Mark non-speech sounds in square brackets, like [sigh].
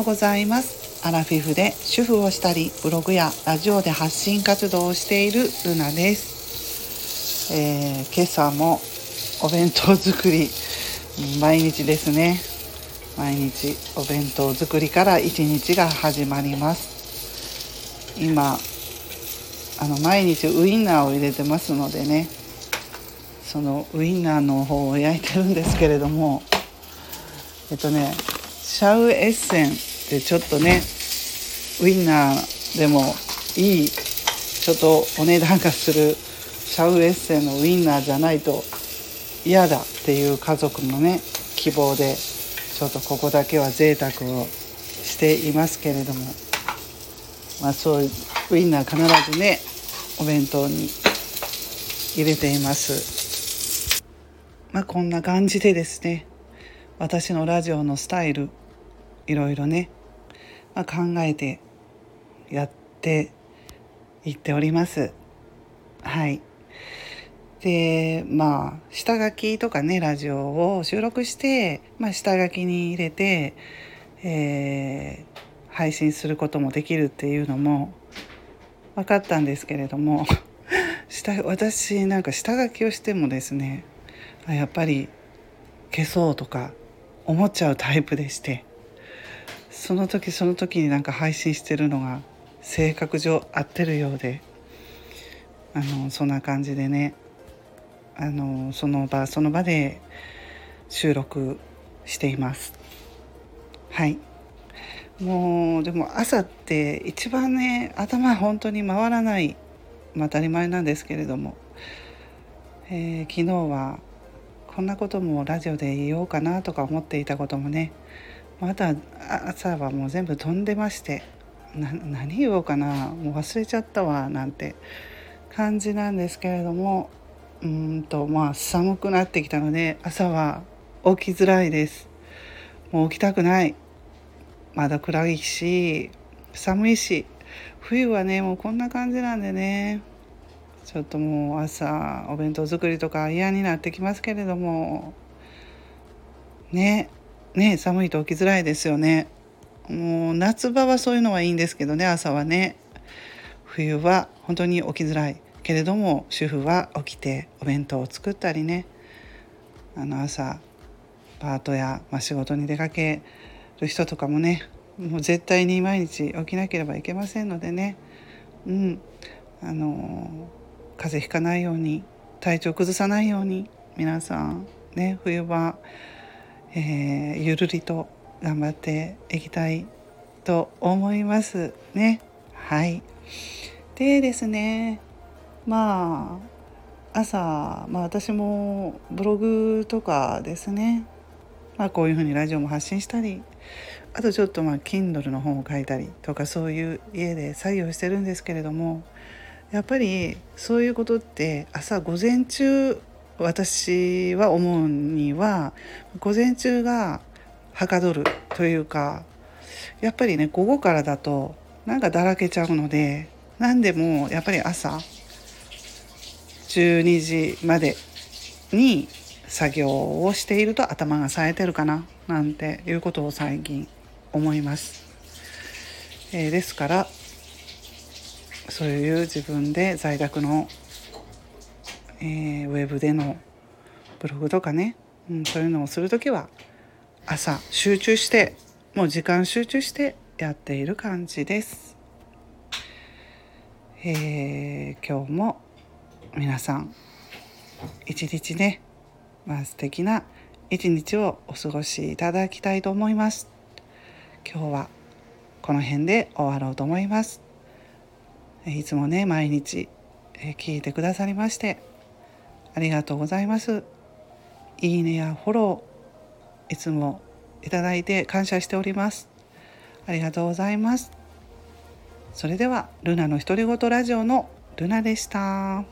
ようございます。アラフィフで主婦をしたりブログやラジオで発信活動をしているルナです、えー、今朝もお弁当作り毎日ですね。毎日お弁当作りから一日が始まります。今あの毎日ウインナーを入れてますのでね。そのウインナーの方を焼いてるんですけれども。えっとねシャウエッセンってちょっとねウインナーでもいいちょっとお値段がするシャウエッセンのウインナーじゃないと嫌だっていう家族のね希望でちょっとここだけは贅沢をしていますけれどもまあそういうウインナー必ずねお弁当に入れています。まあこんな感じでですね私のラジオのスタイルいろいろね、まあ、考えてやっていっております。はい。でまあ下書きとかねラジオを収録して、まあ、下書きに入れて、えー、配信することもできるっていうのも分かったんですけれども [laughs] 下私なんか下書きをしてもですねやっぱり消そうとか思っちゃうタイプでして。その時その時になんか配信してるのが性格上合ってるようであのそんな感じでねあのその場その場で収録しています。はい。もうでも朝って一番ね頭本当に回らない、まあ、当たり前なんですけれども、えー、昨日はこんなこともラジオで言おうかなとか思っていたこともねまだ朝はもう全部飛んでまして何言おうかなもう忘れちゃったわなんて感じなんですけれどもうんとまあ寒くなってきたので朝は起きづらいです。もう起きたくない。まだ暗いし寒いし冬はねもうこんな感じなんでねちょっともう朝お弁当作りとか嫌になってきますけれどもねね寒いと起きづらいですよね。もう夏場はそういうのはいいんですけどね朝はね。冬は本当に起きづらい。けれども主婦は起きてお弁当を作ったりね。あの朝パートや、まあ、仕事に出かける人とかもねもう絶対に毎日起きなければいけませんのでね。うん。あの風邪ひかないように体調崩さないように皆さんね冬場、えー、ゆるりと頑張っていきたいと思いますね。はいでですねまあ朝、まあ、私もブログとかですね、まあ、こういうふうにラジオも発信したりあとちょっとまあ Kindle の本を書いたりとかそういう家で作業してるんですけれどもやっぱりそういうことって朝午前中私は思うには午前中がはかどるというかやっぱりね午後からだとなんかだらけちゃうので何でもやっぱり朝12時までに作業をしていると頭が冴えてるかななんていうことを最近思います。えー、ですからそういう自分で在宅の、えー、ウェブでのブログとかね、うん、そういうのをする時は朝集中してもう時間集中してやっている感じです。えー、今日も皆さん一日ね、まあ、素敵な一日をお過ごしいただきたいと思います。今日はこの辺で終わろうと思います。いつもね毎日聞いてくださりましてありがとうございます。いいねやフォロー、いつもいただいて感謝しております。ありがとうございます。それでは、ルナの独り言ラジオのルナでした。